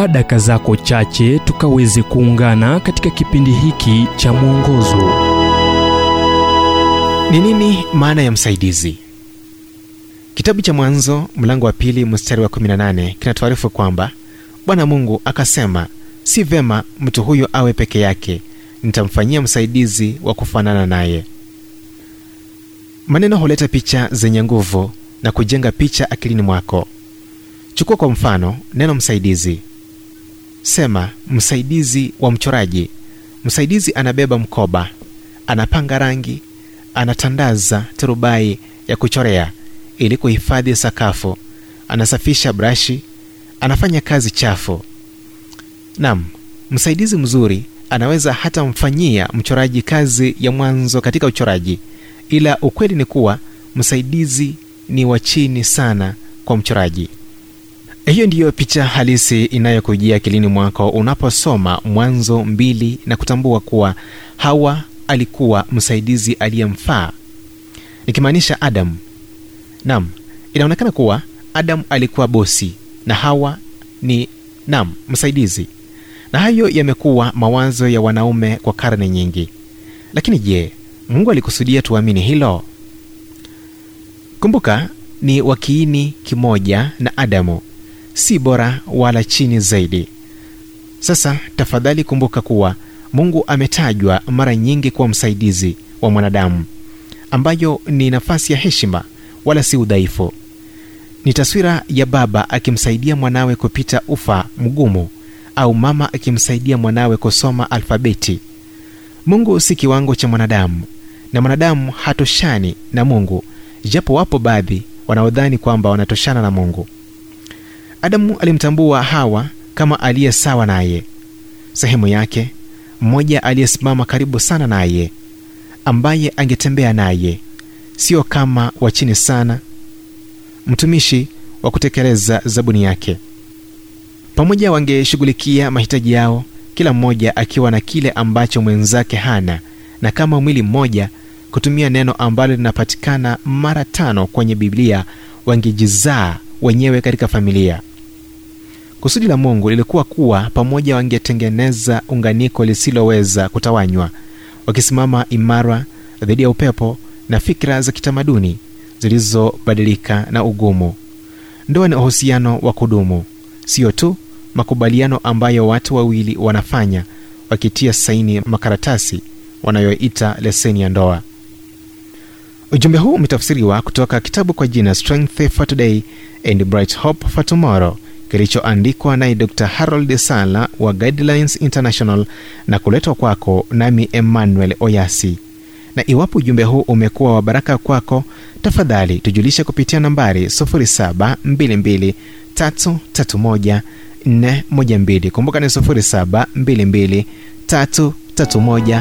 chukua daka zako chache tukaweze kuungana katika kipindi hiki cha mwongozo. Ni nini maana ya msaidizi? Kitabu cha mwanzo mlango wa pili mstari wa 18 kinatuarifu kwamba bwana mungu akasema si vema mtu huyo awe peke yake. Nitamfanyia msaidizi wa kufanana naye. Maneno huleta picha zenye nguvu na kujenga picha akilini mwako. Chukua kwa mfano neno msaidizi sema msaidizi wa mchoraji. Msaidizi anabeba mkoba anapanga rangi anatandaza turubai ya kuchorea ili kuhifadhi sakafu. Anasafisha brashi anafanya kazi chafu. Nam msaidizi mzuri anaweza hata mfanyia mchoraji kazi ya mwanzo katika uchoraji. Ila ukweli ni kuwa msaidizi ni wa chini sana kwa mchoraji hiyo ndiyo picha halisi inayokujia akilini mwako unaposoma mwanzo mbili na kutambua kuwa hawa alikuwa msaidizi aliyemfaa. Nikimaanisha adamu nam inaonekana kuwa adamu alikuwa bosi na hawa ni nam msaidizi. Na hayo yamekuwa mawazo ya wanaume kwa karne nyingi. Lakini je mungu alikusudia tuamini hilo? Kumbuka ni wakiini kimoja na adamu si bora wala chini zaidi. Sasa tafadhali kumbuka kuwa mungu ametajwa mara nyingi kuwa msaidizi wa mwanadamu ambayo ni nafasi ya heshima wala si udhaifu. Ni taswira ya baba akimsaidia mwanawe kupita ufa mgumu au mama akimsaidia mwanawe kusoma alfabeti. Mungu si kiwango cha mwanadamu na mwanadamu hatoshani na mungu japo wapo baadhi wanaodhani kwamba wanatoshana na mungu adamu alimtambua hawa kama aliye sawa naye. Sehemu yake mmoja aliyesimama karibu sana naye ambaye angetembea naye sio kama wa chini sana mtumishi wa kutekeleza zabuni yake. Pamoja wangeshughulikia mahitaji yao kila mmoja akiwa na kile ambacho mwenzake hana na kama mwili mmoja kutumia neno ambalo linapatikana mara tano kwenye biblia wangejizaa wenyewe katika familia kusudi la mungu lilikuwa kuwa pamoja wangetengeneza unganiko lisiloweza kutawanywa wakisimama imara dhidi ya upepo na fikra za kitamaduni zilizobadilika na ugumu. Ndoa ni uhusiano wa kudumu sio tu makubaliano ambayo watu wawili wanafanya wakitia saini makaratasi wanayoita leseni ya ndoa. Ujumbe huu umetafsiriwa kutoka kitabu kwa jina strength for today and bright hope for tomorrow kilichoandikwa naye dr. Harold sala wa guidelines international na kuletwa kwako nami emmanuel oyasi. Na iwapo ujumbe huu umekuwa wa baraka kwako tafadhali tujulishe kupitia nambari 722331412 kumbuka ni 722 331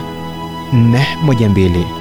412